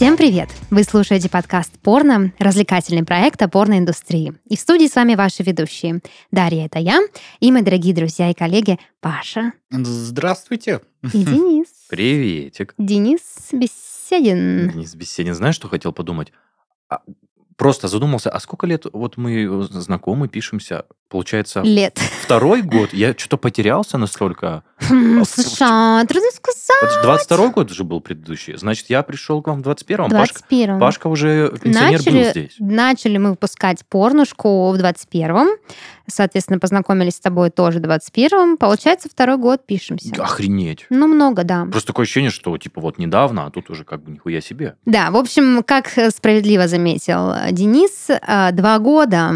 Всем привет! Вы слушаете подкаст «Порно», развлекательный проект о порноиндустрии. И в студии с вами ваши ведущие. Дарья — это я, и мои дорогие друзья и коллеги Паша. Здравствуйте. И Денис. Приветик. Денис Беседин. Денис Беседин, знаешь, что хотел подумать? А, просто задумался, а сколько лет вот мы знакомы, пишемся? Получается, Лет. второй год? Я что-то потерялся настолько. Хм, А, Слушай, трудно сказать. 22 год же был предыдущий. Значит, я пришел к вам в 21-м. Пашка, 21 Пашка уже пенсионер был начали, здесь. начали мы выпускать порнушку в 21-м. Соответственно, познакомились с тобой тоже в 21-м. Получается, второй год пишемся. Охренеть. Ну, много, да. Просто такое ощущение, что типа вот недавно, а тут уже как бы нихуя себе. Да, в общем, как справедливо заметил Денис, э, два года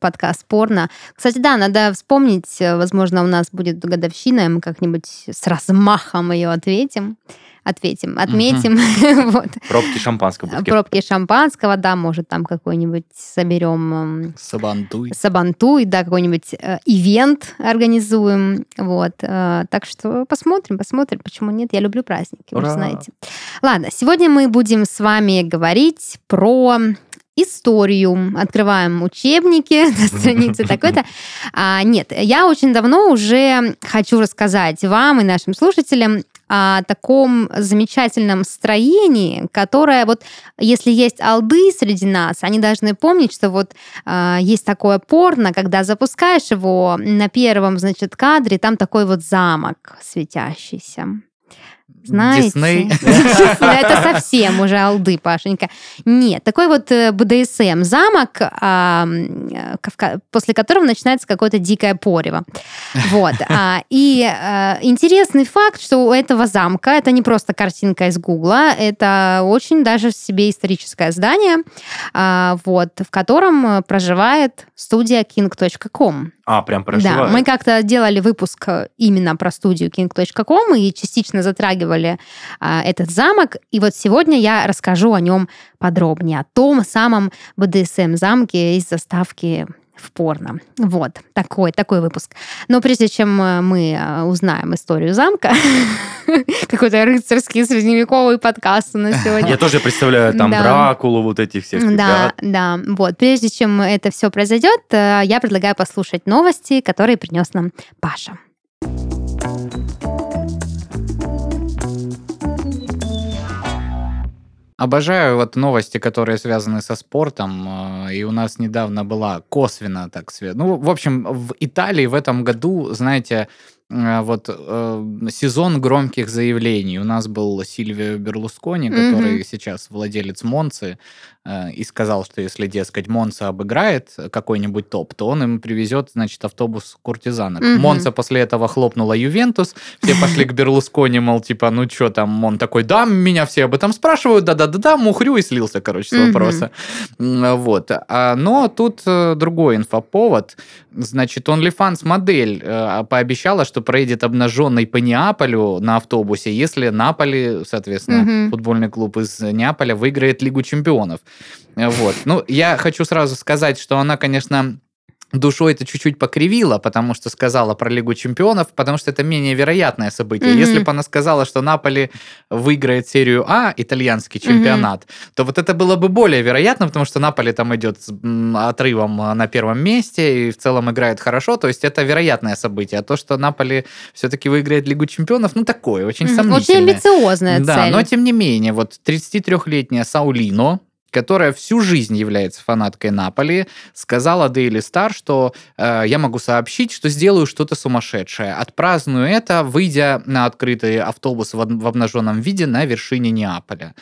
подкаст порно. Кстати, да, надо вспомнить, э, возможно, у нас будет годовщина, и мы как-нибудь с размахом ее ответим. Ответим, отметим. вот. Пробки шампанского. будут. Пробки шампанского, да, может, там какой-нибудь соберем Сабантуй. сабантуй, да, какой-нибудь э, ивент организуем, вот. э, так что посмотрим, посмотрим, почему нет. Я люблю праздники, вы Ура! знаете. Ладно, сегодня мы будем с вами говорить про историю. Открываем учебники на странице такой-то. А, нет, я очень давно уже хочу рассказать вам и нашим слушателям о таком замечательном строении, которое вот, если есть алды среди нас, они должны помнить, что вот а, есть такое порно, когда запускаешь его на первом, значит, кадре, там такой вот замок светящийся. Знаете? Дисней. Да, Это совсем уже алды, Пашенька. Нет, такой вот э, БДСМ замок, м, э, после которого начинается какое-то дикое порево. Вот. а, И э, интересный факт, что у этого замка это не просто картинка из Гугла, это очень даже в себе историческое здание, а, вот, в котором проживает студия king.com. А, прям Да, проживает. мы как-то делали выпуск именно про студию king.com и частично затрагивали а, этот замок. И вот сегодня я расскажу о нем подробнее, о том самом BDSM-замке из заставки в порно. Вот, такой, такой выпуск. Но прежде чем э, мы э, узнаем историю замка, какой-то рыцарский средневековый подкаст у нас сегодня. Я тоже представляю там Да. Дракулу, вот этих всех Да, ребят. да. Вот. Прежде чем это все произойдет, э, я предлагаю послушать новости, которые принес нам Паша. Обожаю вот новости, которые связаны со спортом. э, И у нас недавно была косвенно так связана. Ну, в общем, в Италии в этом году, знаете, вот э, сезон громких заявлений. У нас был Сильвио Берлускони, который сейчас владелец Монцы, э, и сказал, что если, дескать, Монца обыграет какой-нибудь топ, то он им привезет, значит, автобус куртизанок. Мгм. Монца после этого хлопнула Ювентус, все пошли к Берлускони, мол, типа, ну что там, он такой, да, меня все об этом спрашивают, да-да-да-да, мухрю и слился, короче, с вопроса. Вот. А, но тут э, другой инфоповод. Значит, OnlyFans модель э, пообещала, что проедет обнаженной по Неаполю на автобусе, если Наполи, соответственно, Мгм. футбольный клуб из Неаполя выиграет Лигу чемпионов. Вот. Ну, я хочу сразу сказать, что она, конечно, душой это чуть-чуть покривила, потому что сказала про Лигу чемпионов, потому что это менее вероятное событие. Мгм. Если бы она сказала, что Наполи выиграет серию А, итальянский чемпионат, то вот это было бы более вероятно, потому что Наполи там идет с отрывом а, на первом месте и в целом играет хорошо, то есть это вероятное событие. А то, что Наполи все-таки выиграет Лигу чемпионов, ну такое, очень. Очень сомнительное. амбициозная Да, цель. но тем не менее, вот 33-летняя Саулино, которая всю жизнь является фанаткой Наполи, сказала Daily Star, что э, я могу сообщить, что сделаю что-то сумасшедшее. Отпраздную это, выйдя на открытый автобус в, в обнаженном виде на вершине Неаполя.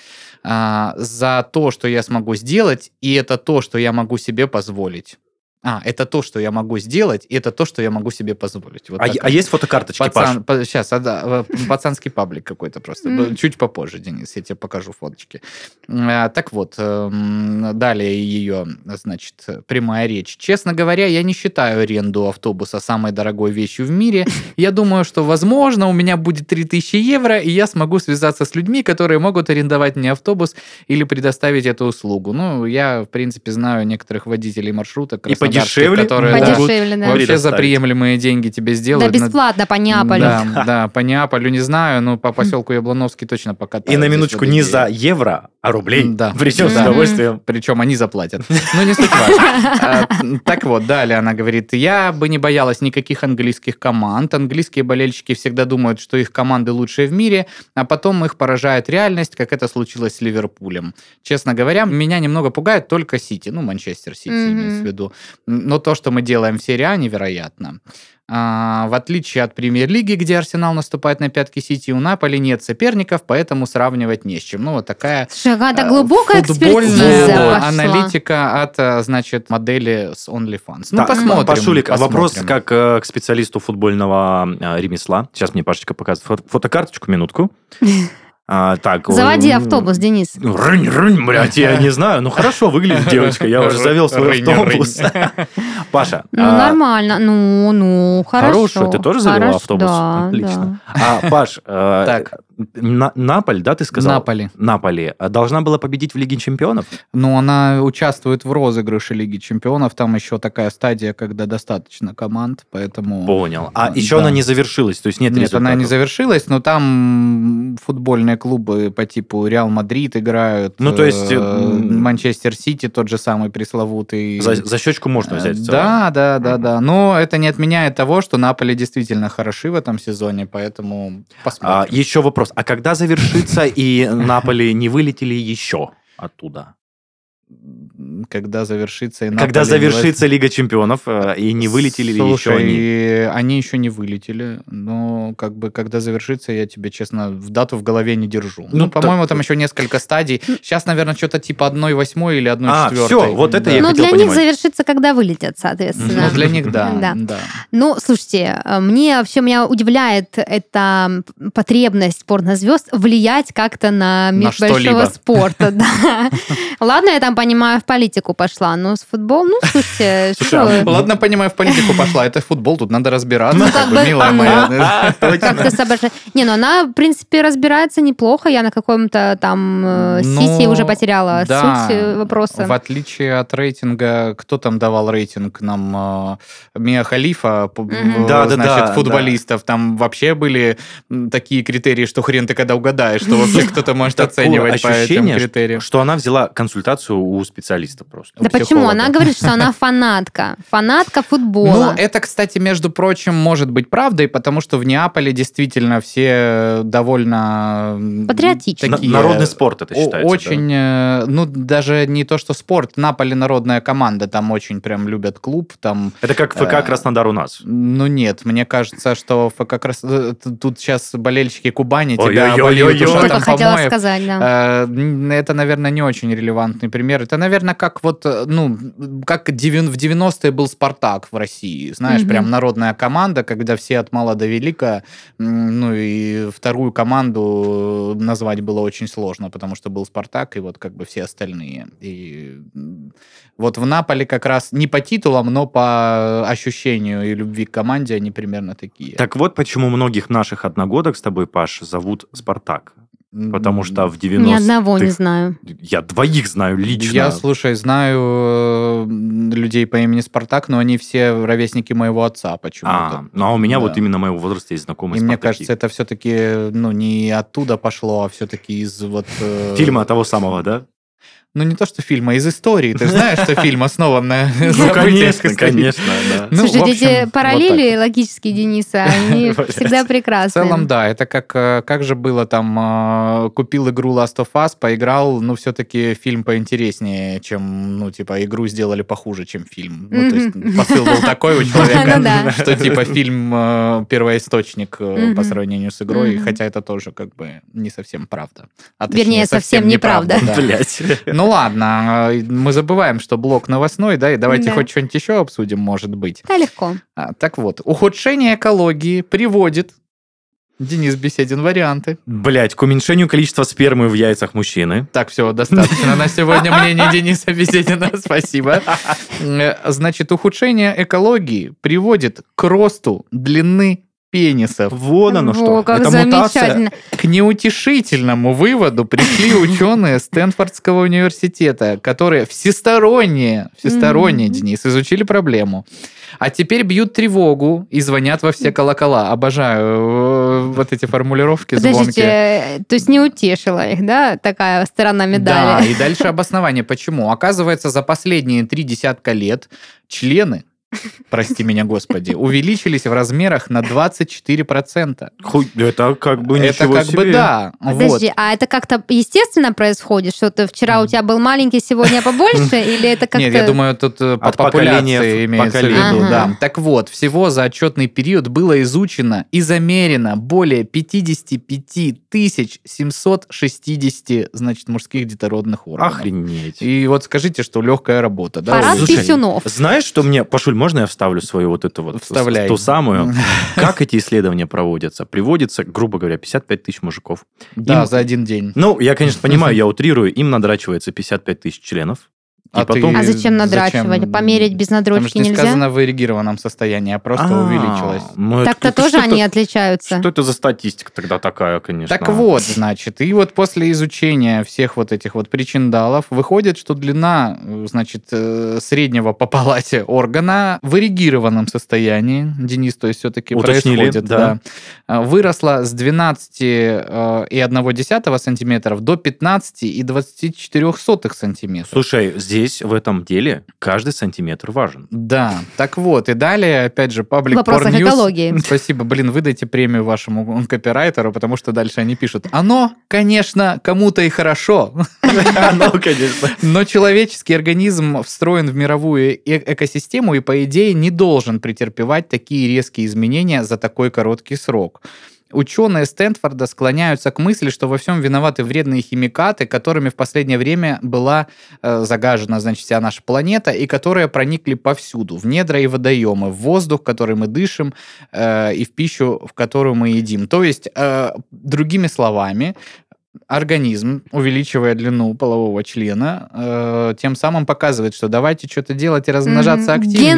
А, за то, что я смогу сделать, и это то, что я могу себе позволить. А, это то, что я могу сделать, и это то, что я могу себе позволить. Вот А, а есть фотокарточки, Паш? Пацан, по- сейчас, пацанский паблик какой-то просто. Мгм. Чуть попозже, Денис, я тебе покажу фоточки. А, Так вот, эм, далее ее, значит, прямая речь. Честно говоря, я не считаю аренду автобуса самой дорогой вещью в мире. Я думаю, что, возможно, у меня будет 3000 евро, и я смогу связаться с людьми, которые могут арендовать мне автобус или предоставить эту услугу. Ну, я, в принципе, знаю некоторых водителей маршруток И болгарских, Подешевле? которые да, Подешевле, да. вообще за приемлемые деньги тебе Да, сделают. На- бесплатно по Неаполю. Да, да, по Неаполю не знаю, но по поселку Яблоновский точно покатаюсь. И на минуточку не за евро, а рублей. Да. Причем с Да. удовольствием. Причем они заплатят. Ну, не суть важно. А, Так вот, далее она говорит, я бы не боялась никаких английских команд. Английские болельщики всегда думают, что их команды лучшие в мире, а потом их поражает реальность, как это случилось с Ливерпулем. Честно говоря, меня немного пугает только Сити, ну, Манчестер Сити Мгм. имеется в виду. Но то, что мы делаем в серии А, невероятно. А, в отличие от премьер-лиги, где Арсенал наступает на пятки Сити, у Наполи нет соперников, поэтому сравнивать не с чем. Ну, вот такая какая-то Э, глубокая футбольная аналитика от, э, значит, модели с OnlyFans. Ну, Так, посмотрим. Пашулик, а вопрос посмотрим. как э, к специалисту футбольного э, ремесла. Сейчас мне Пашечка показывает фото- фотокарточку, минутку. А, так, Заводи э, автобус, Денис. Рынь, рынь, блядь, я не знаю. Ну хорошо выглядит девочка, я уже завел свой Рынь, рынь. автобус. Паша, Ну, а, нормально. Ну, ну, хорошо. Хорошую, ты тоже завела Хорошо, автобус? Да, Отлично. а, Паш, э, Так. На- Наполь, да, ты сказал? Наполи. Наполи. а Должна была победить в Лиге Чемпионов? Ну, она участвует в розыгрыше Лиги Чемпионов. Там еще такая стадия, когда достаточно команд, поэтому... Понял. А Да. еще она не завершилась, то есть нет, Нет, она не результатов? завершилась, но там футбольные клубы по типу Реал Мадрид играют. Ну, то есть, э, м, Манчестер Сити тот же самый пресловутый. За, за щечку можно взять. целом. Да, да, да, да. Но это не отменяет того, что Наполи действительно хороши в этом сезоне, поэтому А, посмотрим. еще вопрос. А когда завершится и Наполи не вылетели еще оттуда? Когда завершится и когда Наполе не завершится Лига Чемпионов э, и не вылетели ли еще Слушай, они? они еще не вылетели, но как бы когда завершится, я тебе честно в дату в голове не держу. Ну, Ну, по-моему, так- там еще несколько стадий. Сейчас, наверное, что-то типа одной восьмой или одной А, четвертой. всё, вот это я Ну, хотел для них понимать. завершится, когда вылетят, соответственно. Ну, для них, да. Да. да. Ну, слушайте, э, мне вообще меня удивляет эта потребность порнозвезд влиять как-то на мир большого спорта. Да. Ладно, я там понимаю, в политику пошла, но с футболом, ну, слушайте, Слушай, а что... Ладно, понимаю, в политику пошла. Это футбол, тут надо разбираться. Ну, милая ну, моя. Как ты соображаешь? Не, ну она, в принципе, разбирается неплохо. Я на каком-то там э, Ну, сиси уже потеряла суть э, вопроса. В отличие от рейтинга, кто там давал рейтинг нам? э, Мия Халифа, значит, футболистов. Там вообще были такие критерии, что хрен ты когда угадаешь, что вообще кто-то может оценивать по этим критериям. что она взяла консультацию у специалиста просто. Да у почему? психолога. Она говорит, что она фанатка. Фанатка футбола. Ну, это, кстати, между прочим, может быть правдой, потому что в Неаполе действительно все довольно... м, Патриотичны. На- такие, Народный спорт это считается. Очень, э, ну, даже не то, что спорт, Наполе народная команда, там очень прям любят клуб, там да. Это как ФК Э, Краснодар у нас. Ну нет, мне кажется, что ФК Крас- э, тут сейчас болельщики Кубани тебя Только ушатом хотела сказать, да. Это, наверное, не очень релевантный пример. Это, наверное, как вот, э, ну, как в 90-е был «Спартак» в России. Знаешь, Мгм. прям народная команда, когда все от мала до велика. Ну, и вторую команду назвать было очень сложно, потому что был «Спартак» и вот как бы все остальные. И вот в Наполе как раз не по титулам, но по ощущению и любви к команде они примерно такие. Так вот, почему многих наших одногодок с тобой, Паш, зовут Спартак. Потому что в 90-х... Ни одного не знаю. Я двоих знаю лично. Я, слушай, знаю э, людей по имени Спартак, но они все ровесники моего отца А, почему-то. ну а у меня Да. вот именно моего возраста есть знакомый И мне Спартаки. кажется, это все-таки ну, не оттуда пошло, а все-таки из вот... э, Фильма того самого, да? Ну, не то, что фильма, из истории. Ты знаешь, что фильм основан на Ну, конечно, конечно, да. Ну, Слушайте, в эти параллели логические Дениса, они всегда В прекрасны. целом, да, это как, э, как же было там, э, купил игру Last of Us, поиграл, ну, все-таки фильм поинтереснее, чем, ну, типа, игру сделали похуже, чем фильм. Ну, то есть посыл был такой у Ну человека, да. что, типа, фильм э, первоисточник по сравнению с игрой, хотя это тоже, как бы, не совсем правда. А Вернее, совсем неправда. да. Блять. Ну ладно, э, мы забываем, что блок новостной, да, и давайте Да. хоть что-нибудь еще обсудим, может быть. Да, легко. А, так вот, ухудшение экологии приводит Денис Беседин варианты. Блять, к уменьшению количества спермы в яйцах мужчины. Так, все, достаточно на сегодня мнение Дениса Беседина. Спасибо. Э, Значит, ухудшение экологии приводит к росту длины пенисов. Вон оно Во, что. как Это мутация. замечательно. К неутешительному выводу пришли ученые Стэнфордского университета, которые всесторонне, всесторонне, Мгм. Денис, изучили проблему. А теперь бьют тревогу и звонят во все колокола. Обожаю э, вот эти формулировки Подождите, звонки. э, то есть не утешила их, да, такая сторона Да, медали? и дальше обоснование. Почему? Оказывается, за последние три десятка лет члены, прости меня, господи, увеличились в размерах на 24%. Хуй, это как бы Это ничего как бы себе. да. Вот. Подожди, а это как-то естественно происходит, что ты вчера у тебя был маленький, сегодня побольше, или это как-то... Нет, я думаю, тут э, по От поколения популяции в имеется в поколение. виду. Да. Так вот, всего за отчетный период было изучено и замерено более 55 тысяч 760, значит, мужских детородных органов. Охренеть. И вот скажите, что легкая работа, да? Парад вот. Писюнов. Знаешь, что мне... Пашуль, можно я вставлю свою вот эту вот... Вставляй. Ту самую. Как эти исследования проводятся? Приводится, грубо говоря, 55 тысяч мужиков. Да, Им- за один день. Ну, я, конечно, понимаю, я утрирую, им надрачивается 55 тысяч членов. А ты- потом... А зачем надрачивать? Зачем? Померить без надрочки же не нельзя? сказано в эрегированном состоянии, а просто А, увеличилось. ну, Так-то это тоже они отличаются. Что это за статистика тогда такая, конечно? Так вот, значит, и вот после изучения всех вот этих вот причиндалов выходит, что длина, э, значит, э, среднего по палате органа в эрегированном состоянии, Денис, то есть все-таки Уточнили, происходит, да. да, выросла с 12 э, и 1 сантиметров до 15 и 24 сотых сантиметров. Слушай, здесь в этом деле каждый сантиметр важен. Да, так вот, и далее, опять же, паблик В вопросах Porn News. экологии. Спасибо, блин, выдайте премию вашему копирайтеру, потому что дальше они пишут. Оно, конечно, кому-то и хорошо, Ну, конечно. но человеческий организм встроен в мировую э- экосистему и, по идее, не должен претерпевать такие резкие изменения за такой короткий срок. Ученые Стэнфорда склоняются к мысли, что во всем виноваты вредные химикаты, которыми в последнее время была э, загажена, значит, вся наша планета, и которые проникли повсюду, в недра и водоемы, в воздух, который мы дышим, э, и в пищу, в которую мы едим. То есть, э, другими словами, организм, увеличивая длину полового члена, э, тем самым показывает, что давайте что-то делать и размножаться Мгм. активнее.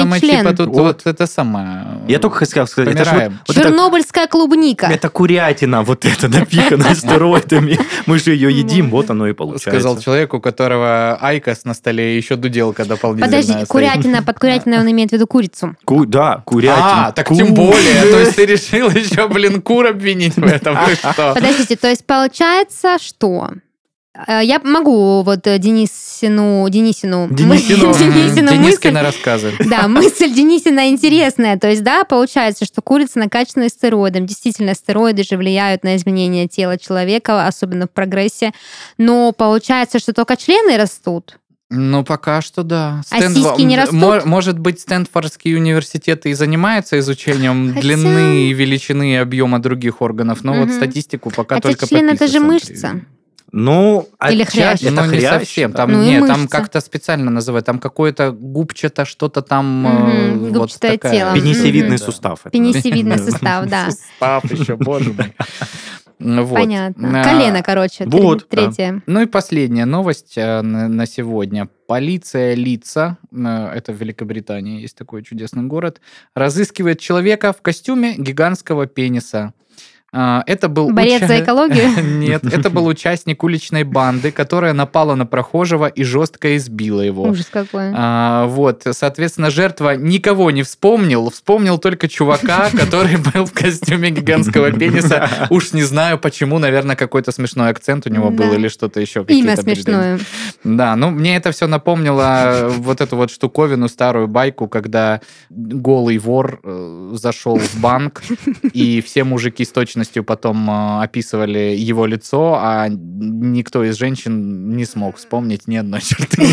Что мы, член. типа, тут Вот. вот это самое. Я только хотел сказать, это вот- вот это- Чернобыльская клубника. Это курятина вот эта напихана стероидами. Мы же ее едим, вот оно и получается. Сказал человек, у которого айкос на столе и еще дуделка дополнительная Подожди, курятина, под курятиной он имеет в виду курицу. Ку- Да, курятина. А, так тем более. То есть ты решил еще, блин, кур обвинить в этом? Что? Подождите, то есть получается, что э, я могу вот э, Денисину, Денисину, Денисину. Денисину мысль, рассказы. да, мысль Денисина интересная. То есть, да, получается, что курица накачана стероидом. Действительно, стероиды же влияют на изменение тела человека, особенно в прогрессе. Но получается, что только члены растут. Ну, пока что да. А сиськи не растут? Мо- Может быть, Стэнфордский университет и занимается изучением Хотя- длины и величины и объема других органов, но вот Мгм. статистику пока Хотя только член это же мышца. Ну, Или отчасти хрящ. это ну, не хрящ, совсем. Там, Ну нет, там как-то специально называют. Там какое-то губчато, что-то там. э, Мгм, вот губчатое такая- тело. Пенисевидный Да. сустав. Пенисевидный сустав, да. Сустав еще, боже мой. Вот. Понятно. А, Колено, короче. тр- вот, да. Третье. Ну и последняя новость э, на на сегодня. Полиция Лица, э, это в Великобритании, есть такой чудесный город, разыскивает человека в костюме гигантского пениса. А, Это был Борец уча- за экологию? Нет, это был участник уличной банды, которая напала на прохожего и жестко избила его. Ужас какой. А, вот, соответственно, жертва никого не вспомнил, вспомнил только чувака, который был в костюме гигантского пениса. Уж не знаю почему, наверное, какой-то смешной акцент у него был или что-то еще. Имя смешное. Да, ну мне это все напомнило вот эту вот штуковину, старую байку, когда голый вор э, зашел в банк, и все мужики с точностью потом э, описывали его лицо, а никто из женщин не смог вспомнить ни одной черты.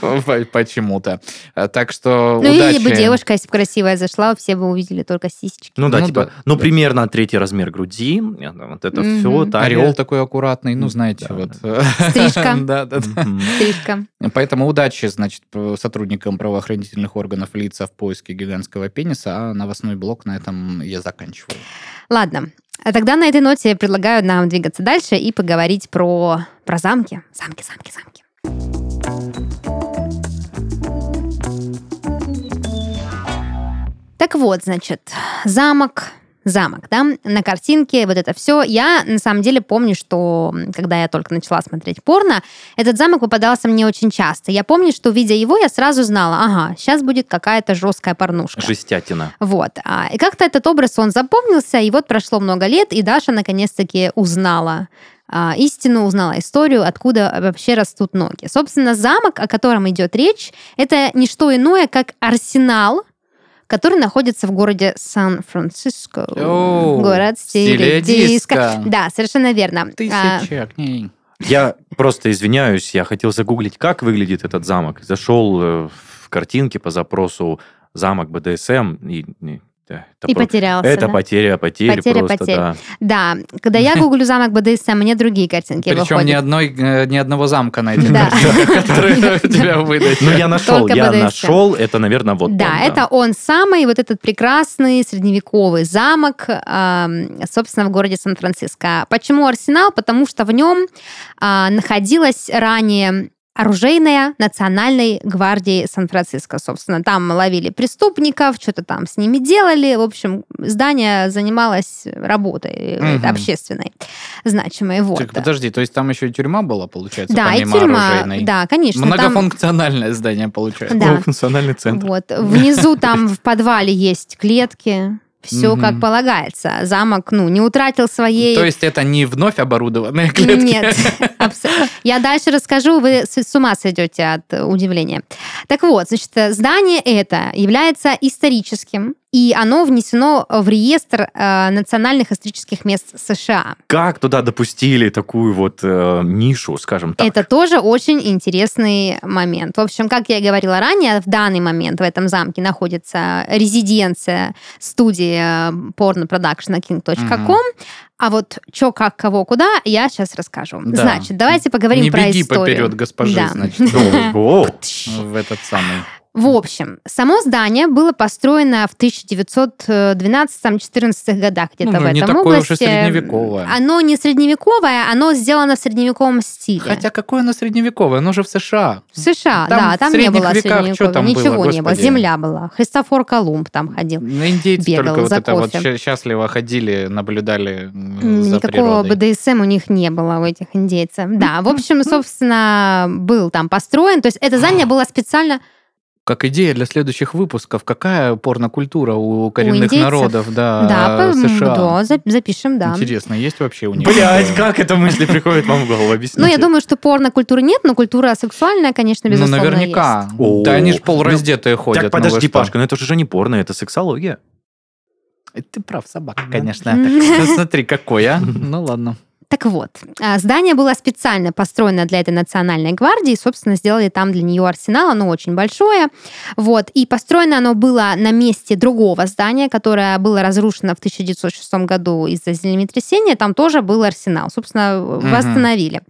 По- Почему-то. Так что Ну, или бы девушка, если бы красивая зашла, все бы увидели только сисечки. Ну да, Ну типа, ну примерно третий размер груди, э, вот это все. Ореол такой аккуратный, ну, знаете, вот. Стрижка. Да, да, да. Стрижка. Поэтому удачи, значит, сотрудникам правоохранительных органов лица в поиске гигантского пениса, а новостной блок на этом я заканчиваю. Ладно. А тогда на этой ноте я предлагаю нам двигаться дальше и поговорить про, про замки. Замки, замки, замки. Так вот, значит, замок, замок, да, на картинке, вот это все. Я, на самом деле, помню, что когда я только начала смотреть порно, этот замок попадался мне очень часто. Я помню, что, видя его, я сразу знала, ага, сейчас будет какая-то жесткая порнушка. Жестятина. Вот. А, И как-то этот образ, он запомнился, и вот прошло много лет, и Даша наконец-таки узнала а, истину, узнала историю, откуда вообще растут ноги. Собственно, замок, о котором идет речь, это не что иное, как арсенал, который находится в городе Сан-Франциско. Город диско. диско. Да, совершенно верно. А, Тысячи огней. Я просто извиняюсь, я хотел загуглить, как выглядит этот замок. Зашел э, в картинки по запросу замок БДСМ и... и, да, это И про- потерялся, Это да? потеря, потеря, Потеря, просто, потерь. да. Да, когда я гуглю замок БДСМ, мне другие картинки Причем выходят. ни, одной, э, ни одного замка на этих картинках, которые у тебя выдать. Ну, я нашел, я нашел, это, наверное, вот да, это он самый, вот этот прекрасный средневековый замок, ам, собственно, в городе Сан-Франциско. Почему Арсенал? Потому что в нем а, находилась ранее оружейная национальной гвардии Сан-Франциско, собственно. Там ловили преступников, что-то там с ними делали. В общем, здание занималось работой это общественной, значимой. Вот. Так, подожди, то есть там еще и тюрьма была, получается, да, и помимо тюрьма, оружейной? да, конечно. там- Многофункциональное здание получается. Да. функциональный центр. Вот. Внизу там в подвале есть клетки. Все Мгм. как полагается. Замок, ну, не утратил своей... То есть это не вновь оборудованные клетки? Нет. Я дальше расскажу, вы с ума сойдете от э, удивления. Так вот, значит, здание это является историческим, и оно внесено в реестр э, национальных исторических мест США. Как туда допустили такую вот э, нишу, скажем так? Это тоже очень интересный момент. В общем, как я и говорила ранее, в данный момент в этом замке находится резиденция студии э, порно-продакшена king.com. А вот что, как, кого, куда, я сейчас расскажу. Да. Значит, давайте поговорим Не про беги историю. поперед госпожи, Да. значит, Ну, в этот самый. В общем, само здание было построено в 1912-14 годах, где-то Ну, в не этом такое уж и области. средневековое. Оно не средневековое, оно сделано в средневековом стиле. Хотя какое оно средневековое? Оно же в США. В США, Там да, там не было средневековья, там было, ничего не было, земля была. Христофор Колумб там ходил. На индейцы Бегал только вот за это вот кофе. счастливо ходили, наблюдали за Никакого природой. БДСМ у них не было, у этих индейцев. Да, в общем, собственно, был там построен. То есть это здание было специально... Как идея для следующих выпусков. Какая порнокультура у коренных индейцев? народов, да, да, по- США? да, за- запишем, да. Интересно, есть вообще у них? Блять, как эта мысль приходит вам в голову? Объясните. Ну, я думаю, что порно-культуры нет, но культура сексуальная, конечно, Ну, безусловно, наверняка. есть. О, Да они ж полураздетые ходят. Так ну подожди? Пашка, ну это же не порно, это сексология. Ты прав, собака, конечно. М. Смотри, какой, а? Ну ладно. Так вот, а, здание было специально построено для этой национальной гвардии, собственно, сделали там для нее арсенал, оно очень большое, вот, и построено оно было на месте другого здания, которое было разрушено в 1906 году из-за землетрясения, там тоже был арсенал, собственно, восстановили.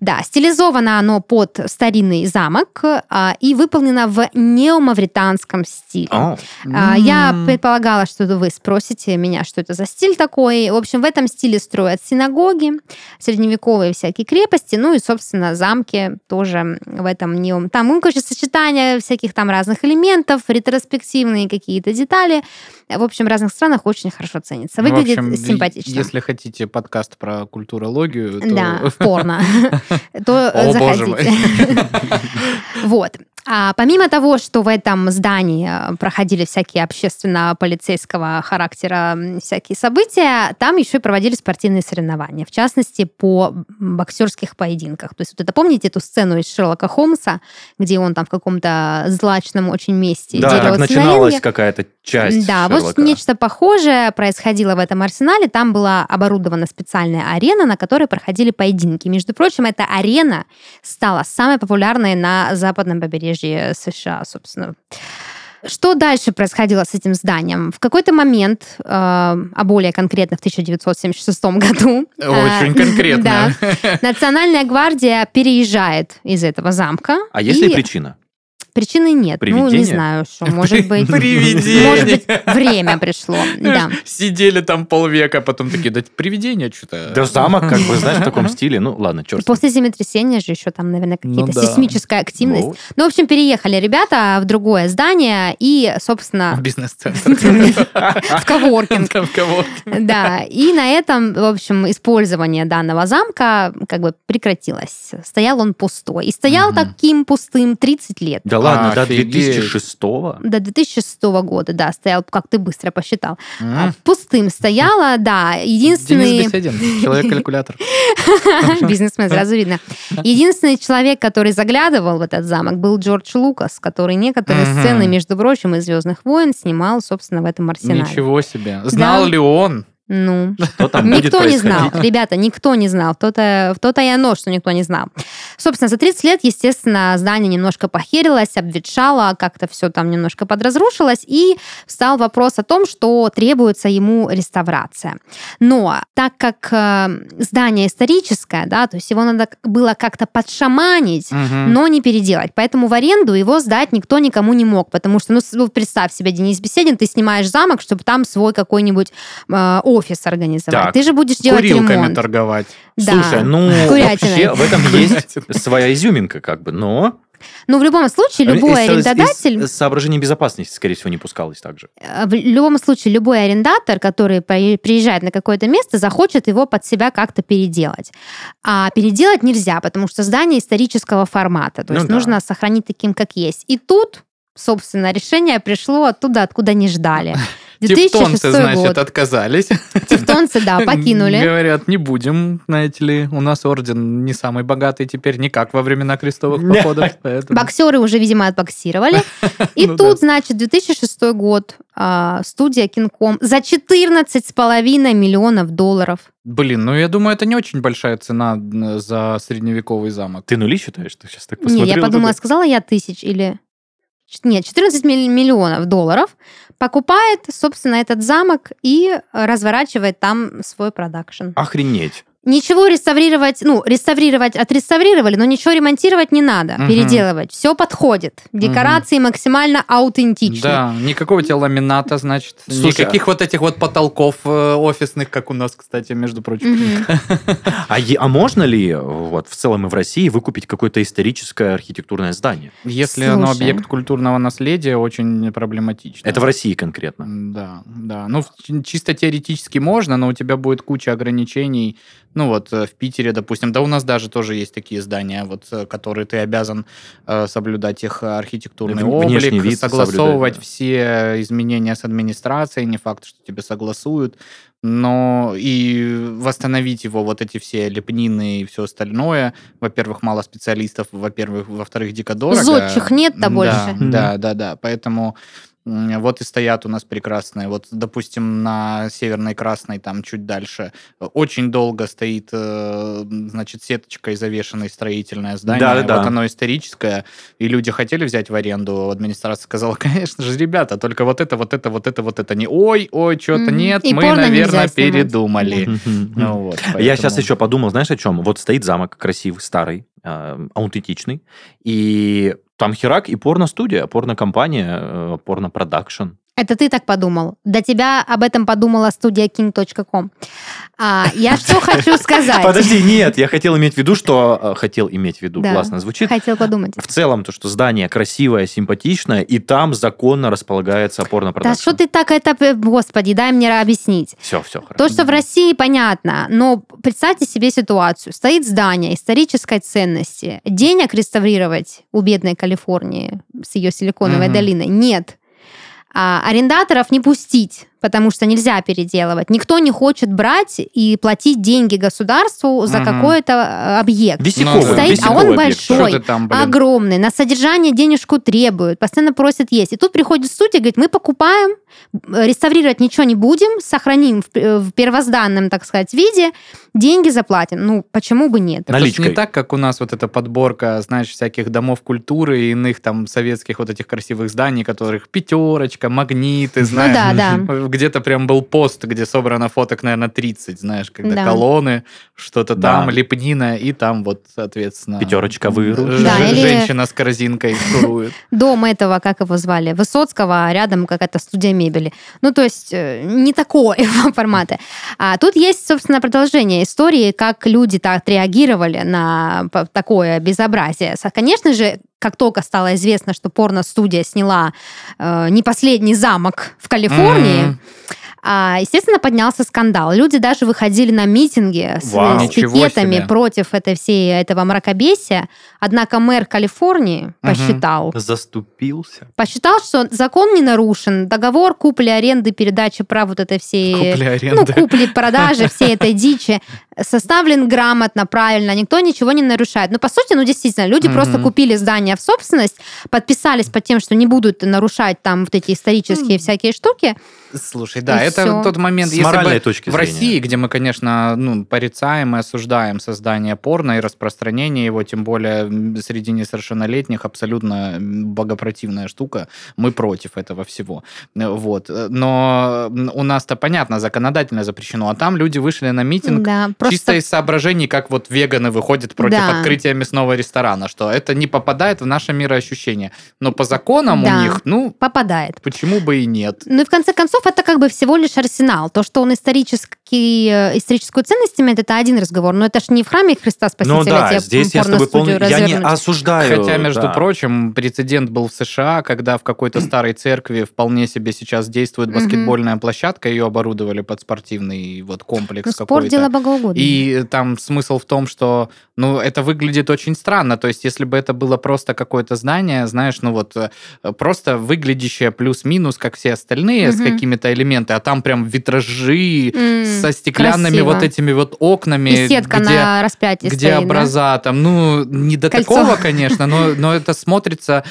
Да, стилизовано оно под старинный замок а, и выполнено в неомавританском стиле. О, А, Я предполагала, что вы спросите меня, что это за стиль такой. В общем, в этом стиле строят синагоги, средневековые всякие крепости, ну и, собственно, замки тоже в этом неом. Там, ну, короче, сочетание всяких там разных элементов, ретроспективные какие-то детали. В общем, в разных странах очень хорошо ценится. Ну, в Выглядит общем, симпатично. Если хотите подкаст про культурологию, то... Да, порно. То боже заходите. Вот. А помимо того, что в этом здании э, проходили всякие общественно-полицейского характера всякие события, там еще и проводили спортивные соревнования, в частности, по боксерских поединках. То есть вот это помните эту сцену из Шерлока Холмса, где он там в каком-то злачном очень месте да, на начиналась какая-то часть Да, вот Шерлока. нечто похожее происходило в этом арсенале. Там была оборудована специальная арена, на которой проходили поединки. Между прочим, эта арена стала самой популярной на западном побережье США, собственно. Что дальше происходило с этим зданием? В какой-то момент, э, а более конкретно в 1976 году... э, Очень конкретно. Да, Национальная гвардия переезжает из этого замка. А есть ли и- причина? Причины нет. Ну, не Привидение? знаю, что, может быть... Привидение. Может быть, время пришло. Да. Сидели там полвека, потом такие, да привидение что-то. Да замок, как бы, знаешь, в таком стиле. Ну, ладно, черт. После землетрясения же еще там, наверное, Ну какие-то да. сейсмическая активность. Вот. Ну, в общем, переехали ребята в другое здание и, собственно, В бизнес-центр. в коворкинг. В кого? Да, и на этом, в общем, использование данного замка как бы прекратилось. Стоял он пустой. И стоял таким пустым 30 лет. Да ладно, до Офигеть. 2006 До 2006 года, да, стоял, как ты быстро посчитал. А, М. Пустым стояла, да. Денис Единственный... Беседин, человек-калькулятор. Бизнесмен, сразу видно. Единственный человек, который заглядывал в этот замок, был Джордж Лукас, который некоторые сцены, между прочим, из «Звездных войн» снимал, собственно, в этом арсенале. Ничего себе. Знал ли он? Ну, Что там никто не знал. Ребята, никто не знал. То-то, то-то и оно, что никто не знал. Собственно, за 30 лет, естественно, здание немножко похерилось, обветшало, как-то все там немножко подразрушилось, и встал вопрос о том, что требуется ему реставрация. Но так как э, здание историческое, да, то есть его надо было как-то подшаманить, Мгм. но не переделать. Поэтому в аренду его сдать никто никому не мог, потому что, ну, ну, представь себе, Денис Беседин, ты снимаешь замок, чтобы там свой какой-нибудь э, офис организовать. Так, ты же будешь делать Курилками ремонт. торговать. Да. Слушай, ну, Курятиной. вообще в этом есть своя изюминка, как бы, но... Ну, в любом случае, любой Из- арендодатель... Из соображений безопасности, скорее всего, не пускалось так же. Э, В любом случае, любой арендатор, который при- приезжает на какое-то место, захочет его под себя как-то переделать. А переделать нельзя, потому что здание исторического формата. То Ну есть да. нужно сохранить таким, как есть. И тут, собственно, решение пришло оттуда, откуда не ждали. 2006 Тевтонцы, значит, год. отказались. Тевтонцы, да, покинули. Говорят, не будем, знаете ли. У нас орден не самый богатый теперь, не как во времена крестовых Не. походов. поэтому- Боксеры уже, видимо, отбоксировали. И Ну тут, да. значит, 2006 год, а, студия Кинком за 14,5 миллионов долларов. Блин, ну я думаю, это не очень большая цена за средневековый замок. Ты нули считаешь? Ты сейчас так Не, посмотрел? я подумала, туда? сказала я тысяч или... Нет, 14 милли- миллионов долларов покупает, собственно, этот замок и разворачивает там свой продакшн. Охренеть. Ничего реставрировать, ну, реставрировать отреставрировали, но ничего ремонтировать не надо, Мгм. переделывать. Все подходит. Декорации максимально аутентичны. Да, никакого тебе ламината, значит. Слушай, никаких вот этих вот потолков э, офисных, как у нас, кстати, между прочим. А, а можно ли вот в целом и в России выкупить какое-то историческое архитектурное здание? Если оно объект культурного наследия, очень проблематично. Это в России конкретно. Да, да. Ну, чисто теоретически можно, но у тебя будет куча ограничений. Ну, вот э, в Питере, допустим, да у нас даже тоже есть такие здания, вот, э, которые ты обязан э, соблюдать их архитектурный внешний облик, вид согласовывать да. все изменения с администрацией, не факт, что тебе согласуют, но и восстановить его, вот эти все лепнины и все остальное, во-первых, мало специалистов, во-первых, во-вторых, дико дорого. Зодчих нет-то Да, больше. Да, да, да, поэтому вот и стоят у нас прекрасные. Вот, допустим, на Северной Красной, там чуть дальше, э, очень долго стоит, э, значит, сеточкой завешенное строительное здание. Да-да-да. Вот оно историческое, и люди хотели взять в аренду. Администрация сказала, конечно же, ребята, только вот это, вот это, вот это, вот это не. Ой, ой, что-то нет, И мы, наверное, передумали. Ну вот, Я поэтому- сейчас еще подумал, знаешь, о чем? Вот стоит замок красивый, старый, э, аутентичный, и там херак и порно-студия, порно-компания, э, порно-продакшн. Это ты так подумал. До тебя об этом подумала студия king.com. А, я что хочу сказать. Подожди, нет, я хотел иметь в виду, что... э, Хотел иметь в виду, Да. классно звучит. Хотел подумать. В целом, то, что здание красивое, симпатичное, и там законно располагается Да порно-продакшн. что ты так это... Господи, дай мне объяснить. Все, все, хорошо. То, что в России, понятно, но представьте себе ситуацию. Стоит здание исторической ценности. Денег реставрировать у бедной Калифорнии с ее силиконовой Мгм. долиной нет. А арендаторов не пустить, потому что нельзя переделывать. Никто не хочет брать и платить деньги государству за Мгм. какой-то э, объект. Висяковый, Ну. Стоит, а висяковый он объект. большой. Там, блин? огромный, на содержание денежку требуют, постоянно просят есть. И тут приходит студия, говорит, мы покупаем, реставрировать ничего не будем, сохраним в, э, в первозданном, так сказать, виде, деньги заплатим. Ну, почему бы нет? Это Наличкой. не так, как у нас вот эта подборка, знаешь, всяких домов культуры и иных там советских вот этих красивых зданий, которых пятерочка, магниты, знаешь. Ну да, да. Где-то прям был пост, где собрано фоток, наверное, 30, знаешь, когда Да. колонны, что-то Да. там, лепнина, и там вот, соответственно... Пятерочка выручена. ж- Да, или- Женщина с корзинкой шурует. Дом этого, как его звали, Высоцкого, а рядом какая-то студия мебели. Ну, то есть э, не такого формата. А тут есть, собственно, продолжение истории, как люди так реагировали на такое безобразие. Со- Конечно же, как только стало известно, что порно-студия сняла э, не последний замок в Калифорнии, М. а, естественно, поднялся скандал. Люди даже выходили на митинги с, Вау. с пикетами против этой всей этого мракобесия. Однако мэр Калифорнии посчитал, Заступился. посчитал, что закон не нарушен, договор купли-аренды, передачи прав вот этой всей... Ну, Купли-аренда. купли-продажи всей этой дичи составлен грамотно, правильно, никто ничего не нарушает. Но, по сути, ну, действительно, люди Мгм. просто купили здание в собственность, подписались под тем, что не будут нарушать там вот эти исторические всякие штуки. Слушай, да, И это всё. тот момент, С если моральной бы точки в зрения. России, где мы, конечно, ну, порицаем и осуждаем создание порно и распространение его, тем более среди несовершеннолетних, абсолютно богопротивная штука, мы против этого всего. Э, Вот. Э, Но у нас-то, понятно, законодательно запрещено, а там люди вышли на митинг Да, Чисто просто из соображений, как вот веганы выходят против Да. открытия мясного ресторана, что это не попадает в наше мироощущение. Но по законам Да. у них, ну, попадает. почему бы и нет? Ну и в конце концов, это как бы всего лишь арсенал. То, что он исторический, э, историческую ценность имеет, это один разговор. Но это ж не в храме Христа Спасителя Ну да, здесь я с тобой полностью... Я не осуждаю. Хотя, между да. прочим, прецедент был в США, когда в какой-то старой церкви вполне себе сейчас действует баскетбольная площадка, ее оборудовали под спортивный вот комплекс Ну, спорт какой-то. дело богоугодное. И там смысл в том, что, ну, это выглядит очень странно. То есть, если бы это было просто какое-то здание, знаешь, ну вот э, просто выглядящее плюс-минус, как все остальные, с какими-то элементами, а там прям витражи М, со стеклянными красиво. вот этими вот окнами, И сетка где на распятии где стоит, да? образа там, ну, не до Кольцо. такого, конечно, но, но это смотрится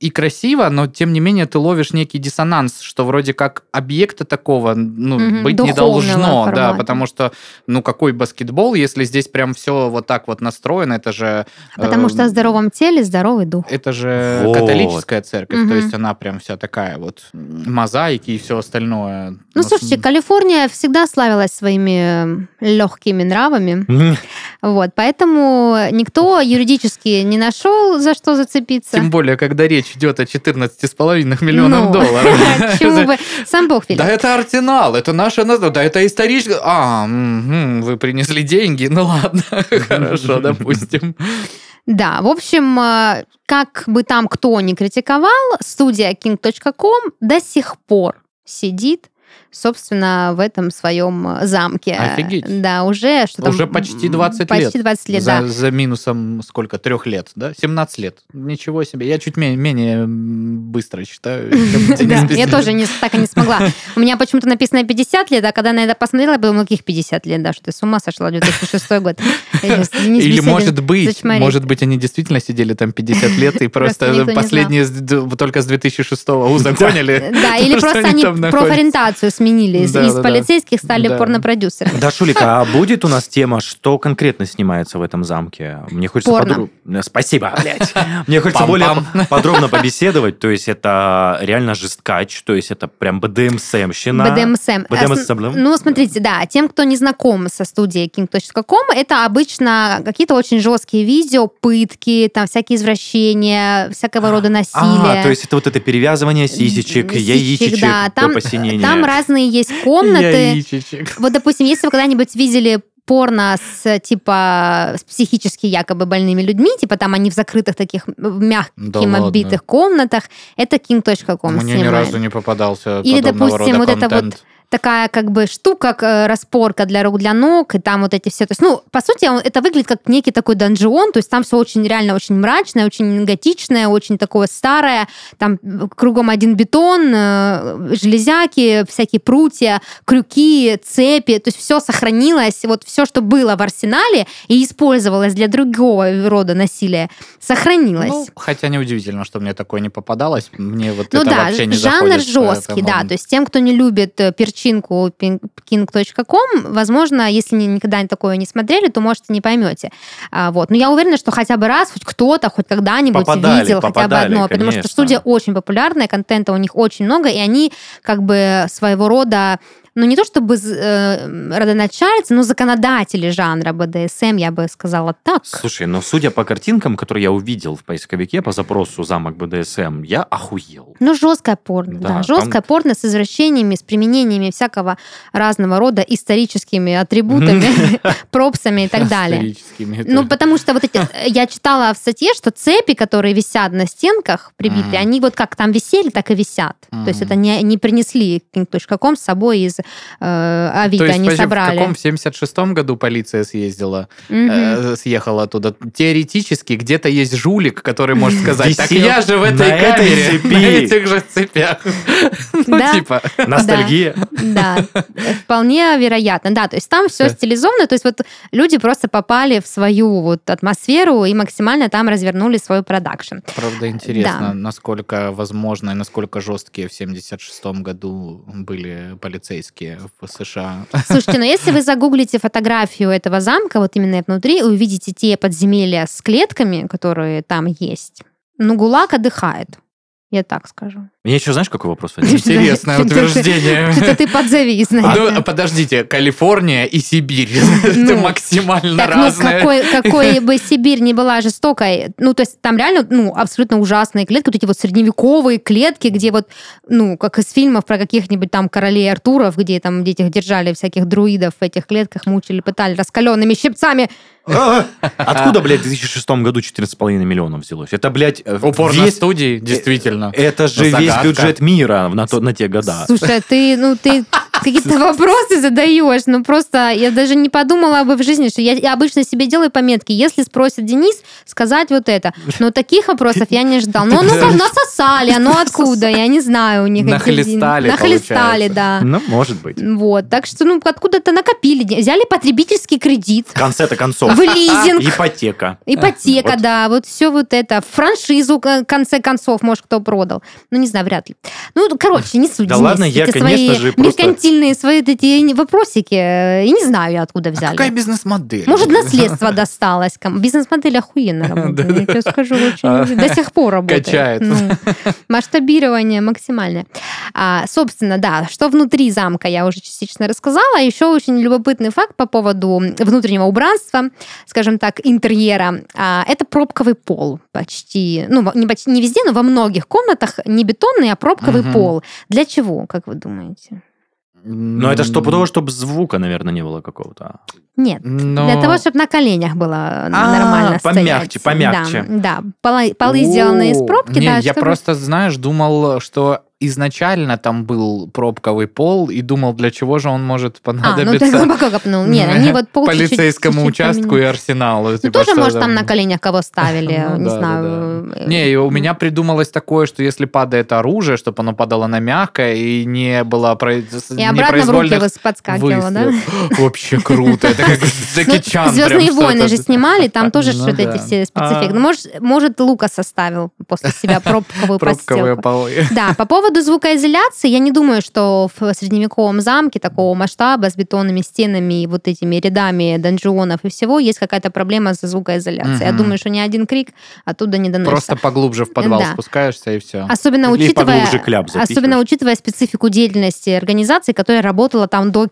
и красиво, но тем не менее ты ловишь некий диссонанс, что вроде как объекта такого, ну, Мгм, быть не должно, да, формата. потому что, ну, какой баскетбол, если здесь прям все вот так вот настроено, это же... Потому э, что в здоровом теле здоровый дух. это же Вот. католическая церковь, то Мгм. есть она прям вся такая вот мозаики и все остальное. Ну, с- слушайте, Калифорния всегда славилась своими легкими нравами. Вот, поэтому никто юридически не нашел, за что зацепиться. Тем более, когда речь идет о 14,5 миллионов Ну, долларов. Чего бы... Сам Бог велел. Да это Артенал, это наше название, да это историческое... А, вы принесли деньги, ну ладно, хорошо, допустим. Да, в общем, э, как бы там кто ни критиковал, студия king.com до сих пор сидит собственно, в этом своем э, замке. Офигеть. Да, уже что там, Уже почти 20 лет. Почти 20 лет, за, да. за минусом сколько? Трех лет, да? 17 лет. Ничего себе. Я чуть ме- менее м, быстро считаю. я тоже так и не смогла. У меня почему-то написано 50 лет, а когда на это посмотрела, подумала, каких 50 лет, да, что ты с ума сошла, 2006 год. Денис Или может быть, может быть, они действительно сидели там 50 лет и Просто последние только с 2006 узаконили. Да, или просто они профориентацию сменили. Из, Да, из да, да. полицейских стали Да. порнопродюсерами. Да, Шулика, а будет у нас тема, что конкретно снимается в этом замке? Мне хочется Порно. подру- Э, Спасибо, блядь. Мне хочется более подробно побеседовать. То есть это реально жесткач, то есть это прям БДМСМщина. БДМСМ. БДМСМ. Ну, смотрите, да, тем, кто не знаком со студией king.com, это обычно какие-то очень жесткие видео, пытки, там всякие извращения, всякого рода насилие. А, то есть это вот это перевязывание сисечек, яичечек да, до там- посинения. Там разные есть комнаты. Яичечек. Вот, допустим, если вы когда-нибудь видели порно с типа с психически якобы больными людьми, типа там они в закрытых таких в мягким Да ладно. оббитых комнатах, это king.com Мне ни снимает. разу не попадался Или, допустим, вот это вот контент. Такая как бы штука, как э, распорка для рук, для ног, и там вот эти все. То есть, ну, по сути, это выглядит как некий такой данжион, то есть там все очень реально очень мрачное, очень готичное, очень такое старое, там кругом один бетон, э, железяки, всякие прутья, крюки, цепи, то есть все сохранилось, вот все, что было в арсенале и использовалось для другого рода насилия, сохранилось. Ну, хотя неудивительно, что мне такое не попадалось. Мне вот Ну это да, вообще не жанр заходит, жесткий, поэтому- да. То есть тем, кто не любит э, перчинки, начинку king.com, возможно, если ни- никогда такое не смотрели, то, может, и не поймете. А, вот. Но я уверена, что хотя бы раз хоть кто-то, хоть когда-нибудь Попадали, видел хотя бы попадали, одно, потому что конечно. студия очень популярная, контента у них очень много, и они как бы своего рода ну, не то чтобы э, родоначальцы, но законодатели жанра БДСМ, я бы сказала так. Слушай, но судя по картинкам, которые я увидел в поисковике по запросу замок БДСМ, я охуел. Ну, жесткое порно, Да, да. там- Жесткое порно с извращениями, с применениями всякого разного рода историческими атрибутами, пропсами и так далее. Историческими, Ну, потому что вот эти... Я читала в статье, что цепи, которые висят на стенках прибитые, Мгм. они вот как там висели, так и висят. То есть это не, не принесли King.com с собой из э, Авито, То есть, они подожди, собрали. в каком в 76-м году полиция съездила, Мгм. э, съехала оттуда? Теоретически где-то есть жулик, который может сказать, так я же в этой камере, цепи». на этих же цепях. Ну, типа... Ностальгия. Да, вполне вероятно. Да, то есть там все стилизовано, то есть вот люди просто попали в свою вот атмосферу и максимально там развернули свой продакшн. Правда, интересно, насколько возможно и насколько жесткие в 76-м году были полицейские в США. Слушайте, но если вы загуглите фотографию этого замка, вот именно внутри, увидите те подземелья с клетками, которые там есть, ну, ГУЛАГ отдыхает. Я так скажу. Мне еще знаешь, какой вопрос? Интересное утверждение. Что-то ты подзавис на Ну, это. подождите, Калифорния и Сибирь. Это Ну, максимально ну, разные. какой, бы Сибирь не была жестокой, ну, то есть там реально, ну, абсолютно ужасные клетки, вот эти вот средневековые клетки, где вот, ну, как из фильмов про каких-нибудь там королей Артуров, где там детях держали всяких друидов в этих клетках, мучили, пытали раскаленными щипцами. А, Откуда, блядь, в 2006 году 14,5 миллионов взялось? Это, блядь, э, Упор на весь- студии, действительно. Это же Ну, весь бюджет мира на, то- на те года. Слушай, а ты, ну, ты какие-то вопросы задаешь, ну, просто я даже не подумала бы в жизни, что я, я обычно себе делаю пометки, если спросит Денис, сказать вот это. Но таких вопросов я не ждал. Ну, ну, как насосали, а ну откуда? Я не знаю у них. Нахлестали. Нахлестали, да. Ну, может быть. Вот, так что, ну, откуда-то накопили, взяли потребительский кредит, В конце-то концов. в лизинг, Ипотека. ипотека, да, вот все вот это, франшизу, в конце концов, может, кто продал. Ну, не знаю, вряд ли. Ну, короче, не суть. Да ладно, я, конечно свои же, просто- меркантильные свои эти вопросики, э, и не знаю я, откуда А взяли. какая бизнес-модель? Может, наследство досталось. Бизнес-модель охуенно работает. Я тебе скажу, очень. До сих пор работает. Качается. Ну, масштабирование максимальное. А, собственно, да, что внутри замка я уже частично рассказала. Еще очень любопытный факт по поводу внутреннего убранства, скажем так, интерьера. А, это пробковый пол почти. Ну, не, почти, не везде, но во многих комнатах не бетонный, а пробковый Мгм. пол. Для чего, как вы думаете? Но это что того, чтобы звука, наверное, не было какого-то. Нет. Но- Для того, чтобы на коленях было А, нормально помягче, стоять. помягче. Да, да. Полы, полы сделаны из пробки, не, да. я чтобы- просто, знаешь, думал, что изначально там был пробковый пол и думал, для чего же он может А, ну ты понадобиться глубоко копнул. Нет, они вот чуть-чуть- полицейскому чуть-чуть участку и арсеналу. Ну, типа, тоже, может, там на коленях кого ставили, Ну не да, да, знаю. э, Не, и у меня придумалось такое, что если падает оружие, чтобы оно падало на мягкое и не было про... И обратно в руки подскакивало, да? Вообще круто. Это как Джеки Чан. Звездные войны же снимали, там тоже Ну что-то эти все спецэффекты. А. Ну, Может, Лука составил после себя пробковую постелку. Да, по поводу звукоизоляции, я не думаю, что в средневековом замке такого масштаба с бетонными стенами и вот этими рядами донжонов и всего есть какая-то проблема со звукоизоляцией. Я Мгм. думаю, что ни один крик оттуда не доносится. Просто поглубже в подвал Да. спускаешься и все. Особенно Или учитывая, особенно учитывая специфику деятельности организации, которая работала там до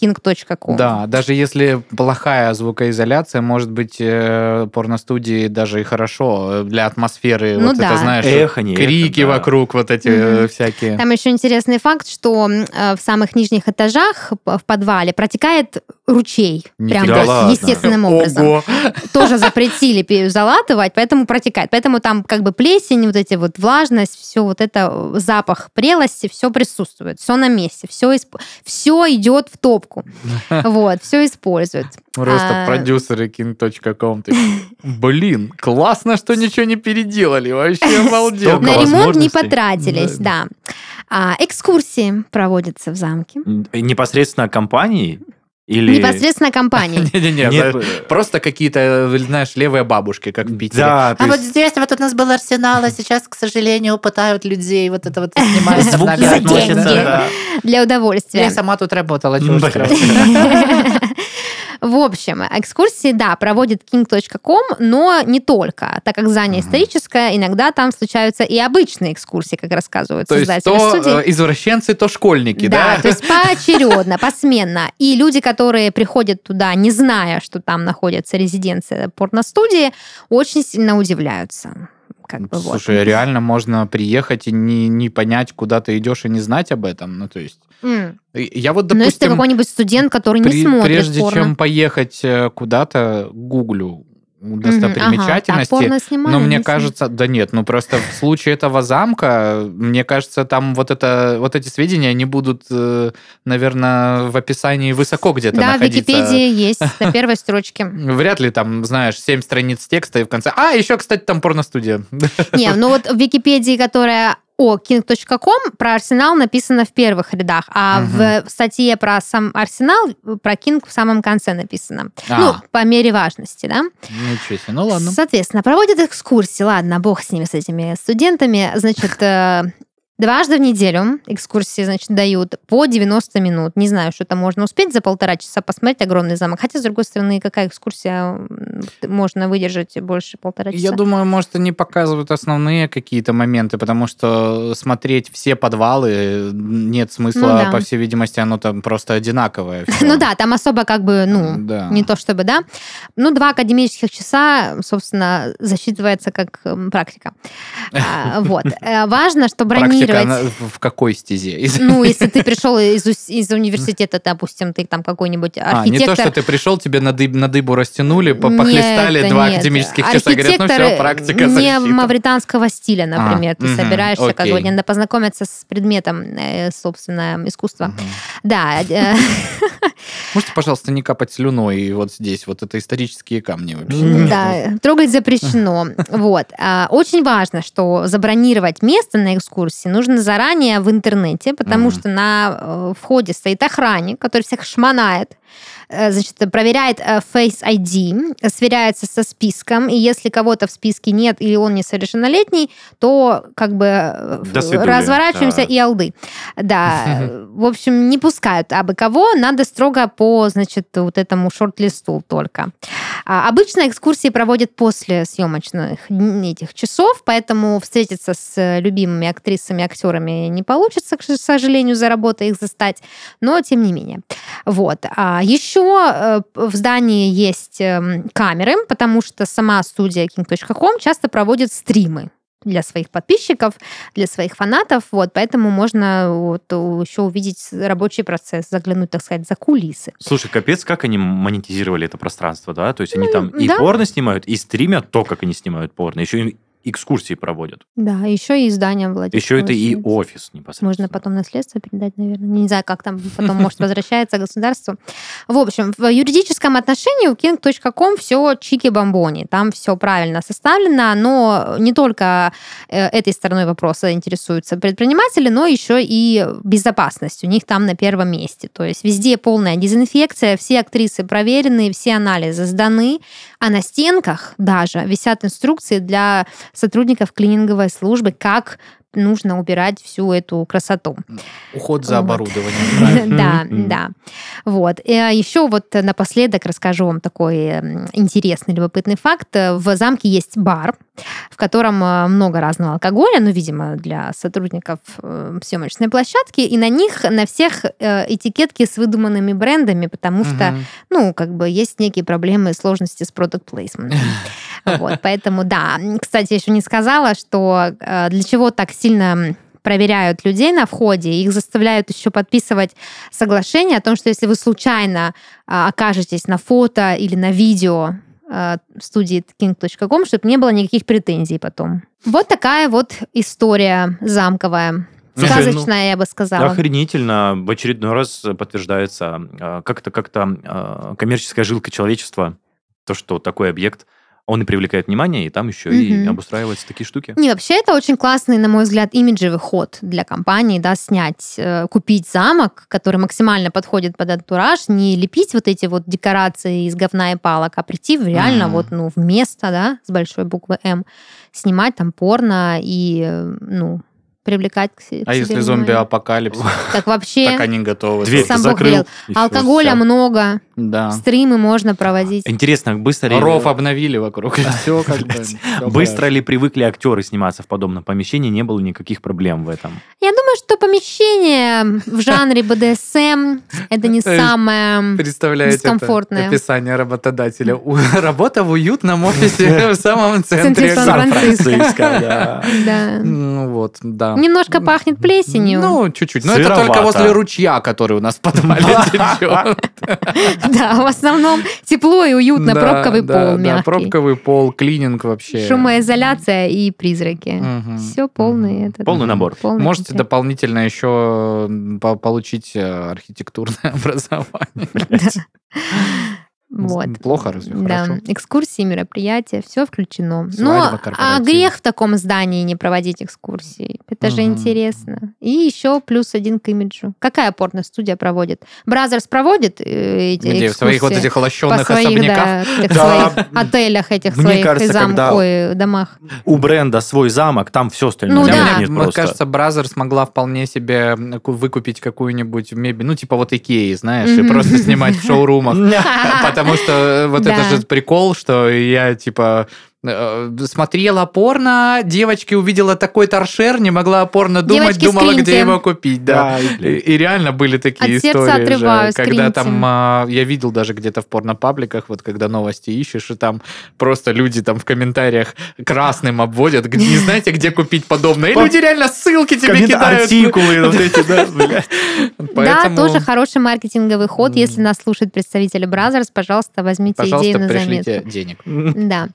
king.com. Да, даже если плохая звукоизоляция, может быть, э, порностудии даже и хорошо э, для атмосферы. Ну вот да. это, знаешь, Эхо, не эхо, крики да. вокруг, вот эти Мгм. всякие. Там еще интересный факт, что э, в самых нижних этажах в подвале протекает ручей. Прям Нифига вот себе. ладно. естественным образом. Ого! Тоже запретили залатывать, поэтому протекает. Поэтому там как бы плесень, вот эти вот влажность, все вот это, запах прелости, все присутствует, все на месте, все, все идет в топку. Вот, все используют. Просто А, продюсеры king.com. такие, Блин, классно, что ничего не переделали. Вообще обалденно. На ремонт не потратились, да. А, экскурсии проводятся в замке. Непосредственно компании или... Непосредственно компании. Не-не-не, Нет, знаешь, просто какие-то, знаешь, левые бабушки, как в Питере. Да, то А вот здесь вот у нас был арсенал, а сейчас, к сожалению, пытают людей, вот это вот снимают звуки обнаглядно. за деньги. относятся, для удовольствия. Я сама тут работала, чего. В общем, экскурсии, да, проводит king.com, но не только, так как здание историческое, иногда там случаются и обычные экскурсии, как рассказывают То есть создатели то студии. э, извращенцы, то школьники, Да, да? то есть поочередно, посменно. И люди, которые приходят туда, не зная, что там находится резиденция порностудии, очень сильно удивляются. Как бы вот. Слушай, реально можно приехать и не, не понять, куда ты идешь, и не знать об этом. Ну, то есть, и- я вот, Но если ты допустим, какой-нибудь студент, который не при- смотрит прежде порно. чем поехать э, куда-то, гуглю Достопримечательности. ага, так, порно снимали, Но мне не кажется, да нет, ну просто в случае этого замка, мне кажется, там вот это, вот эти сведения, они будут, наверное, в описании высоко где-то Да, в находиться. Википедии есть на первой строчке. Вряд ли там, знаешь, 7 страниц текста и в конце. А, еще, кстати, там порностудия. Не, ну вот в Википедии, которая о king.com, про Арсенал написано в первых рядах, а Мгм. в статье про сам Арсенал про King в самом конце написано. А. Ну, по мере важности, да? Ничего себе. Ну ладно. Соответственно, проводят экскурсии. Ладно, бог с ними, с этими студентами. Значит, э, дважды в неделю экскурсии, значит, дают по 90 минут. Не знаю, что там можно успеть за полтора часа посмотреть огромный замок. Хотя, с другой стороны, какая экскурсия можно выдержать больше полтора часа? Я думаю, может, они показывают основные какие-то моменты, потому что смотреть все подвалы нет смысла, Ну да. по всей видимости, оно там просто одинаковое. Ну да, там особо как бы, ну, Да. не то чтобы, да. Ну, два академических часа, собственно, засчитывается как практика. А, Вот. Э, Важно, что бронировать... в какой стезе? Ну, если ты пришел из, из университета, допустим, ты там какой-нибудь А, не архитектор... то, что ты пришел, тебе на, дыб- на дыбу растянули, по- Нет, похлестали два нет. академических часа, говорят, ну Архитектор все, практика не мавританского стиля, например. А, ты мгм, собираешься, как бы, окей. надо познакомиться с предметом, э, собственно, искусства. Да, э, Можете, пожалуйста, не капать слюной вот здесь, вот это исторические камни вообще. Да, трогать запрещено. Вот. А, Очень важно, что забронировать место на экскурсии нужно заранее в интернете, потому Мгм. что на э, входе стоит охранник, который всех шмонает, э, значит, проверяет э, Face ID, э, сверяется со списком, и если кого-то в списке нет или он несовершеннолетний, то как бы э, До разворачиваемся да. и алды. Да, э, в общем, не пускают абы кого, надо строго по, значит, вот этому шорт-листу только. А, Обычно экскурсии проводят после съемочных этих часов, поэтому встретиться с э, любимыми актрисами, актерами не получится, к сожалению, за работой их застать, но тем не менее. Вот. А еще э, в здании есть эм, камеры, потому что сама студия king.com часто проводит стримы для своих подписчиков, для своих фанатов, вот, поэтому можно вот еще увидеть рабочий процесс, заглянуть, так сказать, за кулисы. Слушай, капец, как они монетизировали это пространство, да? То есть они там и да. порно снимают, и стримят то, как они снимают порно, еще и экскурсии проводят. Да, еще и издание Владимира. Еще это и офис непосредственно. Можно потом наследство передать, наверное. Не знаю, как там потом, может, возвращается государству. В общем, в юридическом отношении у king.com все чики-бомбони. Там все правильно составлено, но не только э, этой стороной вопроса интересуются предприниматели, но еще и безопасность. У них там на первом месте. То есть везде полная дезинфекция, все актрисы проверены, все анализы сданы, а на стенках даже висят инструкции для сотрудников клининговой службы, как нужно убирать всю эту красоту. Уход за Вот. оборудованием. Да, да. Вот. И а, еще вот напоследок расскажу вам такой м, интересный, любопытный факт. В замке есть бар, в котором э, много разного алкоголя, ну, видимо, для сотрудников э, съемочной площадки, и на них, на всех э, этикетки с выдуманными брендами, потому что ну, как бы есть некие проблемы и сложности с placement. Вот, поэтому, да. Кстати, еще не сказала, что для чего так сильно проверяют людей на входе, их заставляют еще подписывать соглашение о том, что если вы случайно окажетесь на фото или на видео студии king.com, чтобы не было никаких претензий потом. Вот такая вот история замковая. Слушай, ну, Сказочная, я бы сказала. Охренительно. В очередной раз подтверждается а, как-то как-то а, коммерческая жилка человечества, то, что такой объект, он и привлекает внимание, и там еще и Мгм. обустраиваются такие штуки. Не, вообще это очень классный, на мой взгляд, имиджевый ход для компании, да, снять, э, купить замок, который максимально подходит под антураж, не лепить вот эти вот декорации из говна и палок, а прийти в реально Мгм. вот, ну, в место, да, с большой буквы М, снимать там порно и, э, ну, привлекать к се- к А себе если зомби-апокалипсис? Так вообще, Так они готовы. Дверь закрыл. и алкоголя много, Да. стримы можно проводить. Интересно, быстро ли... Ров обновили вокруг. Все как бы. Быстро ли привыкли актеры сниматься в подобном помещении, не было никаких проблем в этом. Я думаю, что помещение в жанре БДСМ это не есть самое... Дискомфортное. описание работодателя. Работа в уютном офисе в самом центре. Сан-Франциско. Ну вот, да. Немножко пахнет плесенью. Ну, чуть-чуть. Но это только возле ручья, который у нас в подвале течет. Да, в основном тепло и уютно, Да, пробковый да, пол да, мягкий. пробковый пол, клининг вообще. Шумоизоляция и призраки. Все полный этот. Полный набор. полный Можете комплект. дополнительно еще по- получить э, архитектурное образование. Вот. Плохо разве? Да, Хорошо. экскурсии, мероприятия, все включено. Свадьба, Но а грех в таком здании не проводить экскурсии. Это же Мгм. интересно. И еще плюс один к имиджу. Какая порно-студия проводит? Brazzers проводит э, эти Где в своих вот экскурсии этих по лощенных своих, особняках? да, этих Да. своих отелях, этих Мне своих кажется, зам- когда- ой, домах. У бренда свой замок, там все остальное Ну Мне- да. Мне просто. кажется, Бразер смогла вполне себе ку- выкупить какую-нибудь мебель, ну, типа вот Икеи, знаешь, и просто снимать в шоурумах. Потому что вот это же прикол, что я, типа, э, смотрела порно, девочки увидела такой торшер, не могла порно думать, Девочки, думала, скриньте. где его купить, да. И, и реально были такие От сердца истории, же, отрываю, когда скриньте. там а, я видел даже где-то в порнопабликах, вот когда новости ищешь, и там просто люди там в комментариях красным обводят, не знаете, где купить подобное. И люди реально ссылки тебе кидают. Артикулы вот эти, да, Да, тоже хороший маркетинговый ход. Если нас слушают представители Brazzers, пожалуйста, возьмите идею на заметку. денег. Да.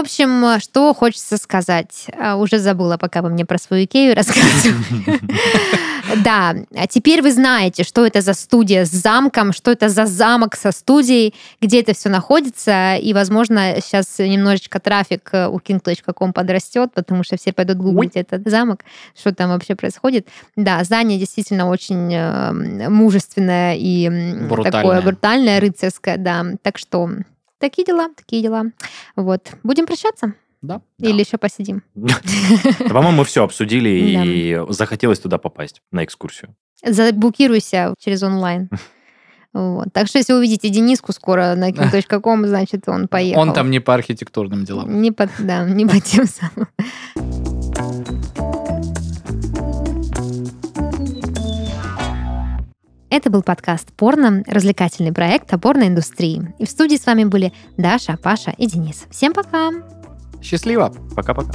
Общем, что хочется сказать? А, Уже забыла, пока вы мне про свою Икею рассказывали. Да, а теперь вы знаете, что это за студия с замком, что это за замок со студией, где это все находится, и, возможно, сейчас немножечко трафик э, у king.com подрастет, потому что все пойдут гуглить этот замок, что там вообще происходит. Да, здание действительно очень э, мужественное и Брутальное. такое брутальное, рыцарское, да. Так что такие дела, такие дела. Вот. Будем прощаться? Да. Или еще посидим? Да, По-моему, мы все обсудили, и захотелось туда попасть на экскурсию. Заблокируйся через онлайн. Вот. Так что, если увидите Дениску скоро на king.com, значит, он поехал. Он там не по архитектурным делам. Не по, да, не по тем самым. Это был подкаст «Порно», развлекательный проект о порноиндустрии. И в студии с вами были Даша, Паша и Денис. Всем пока! Счастливо! Пока-пока.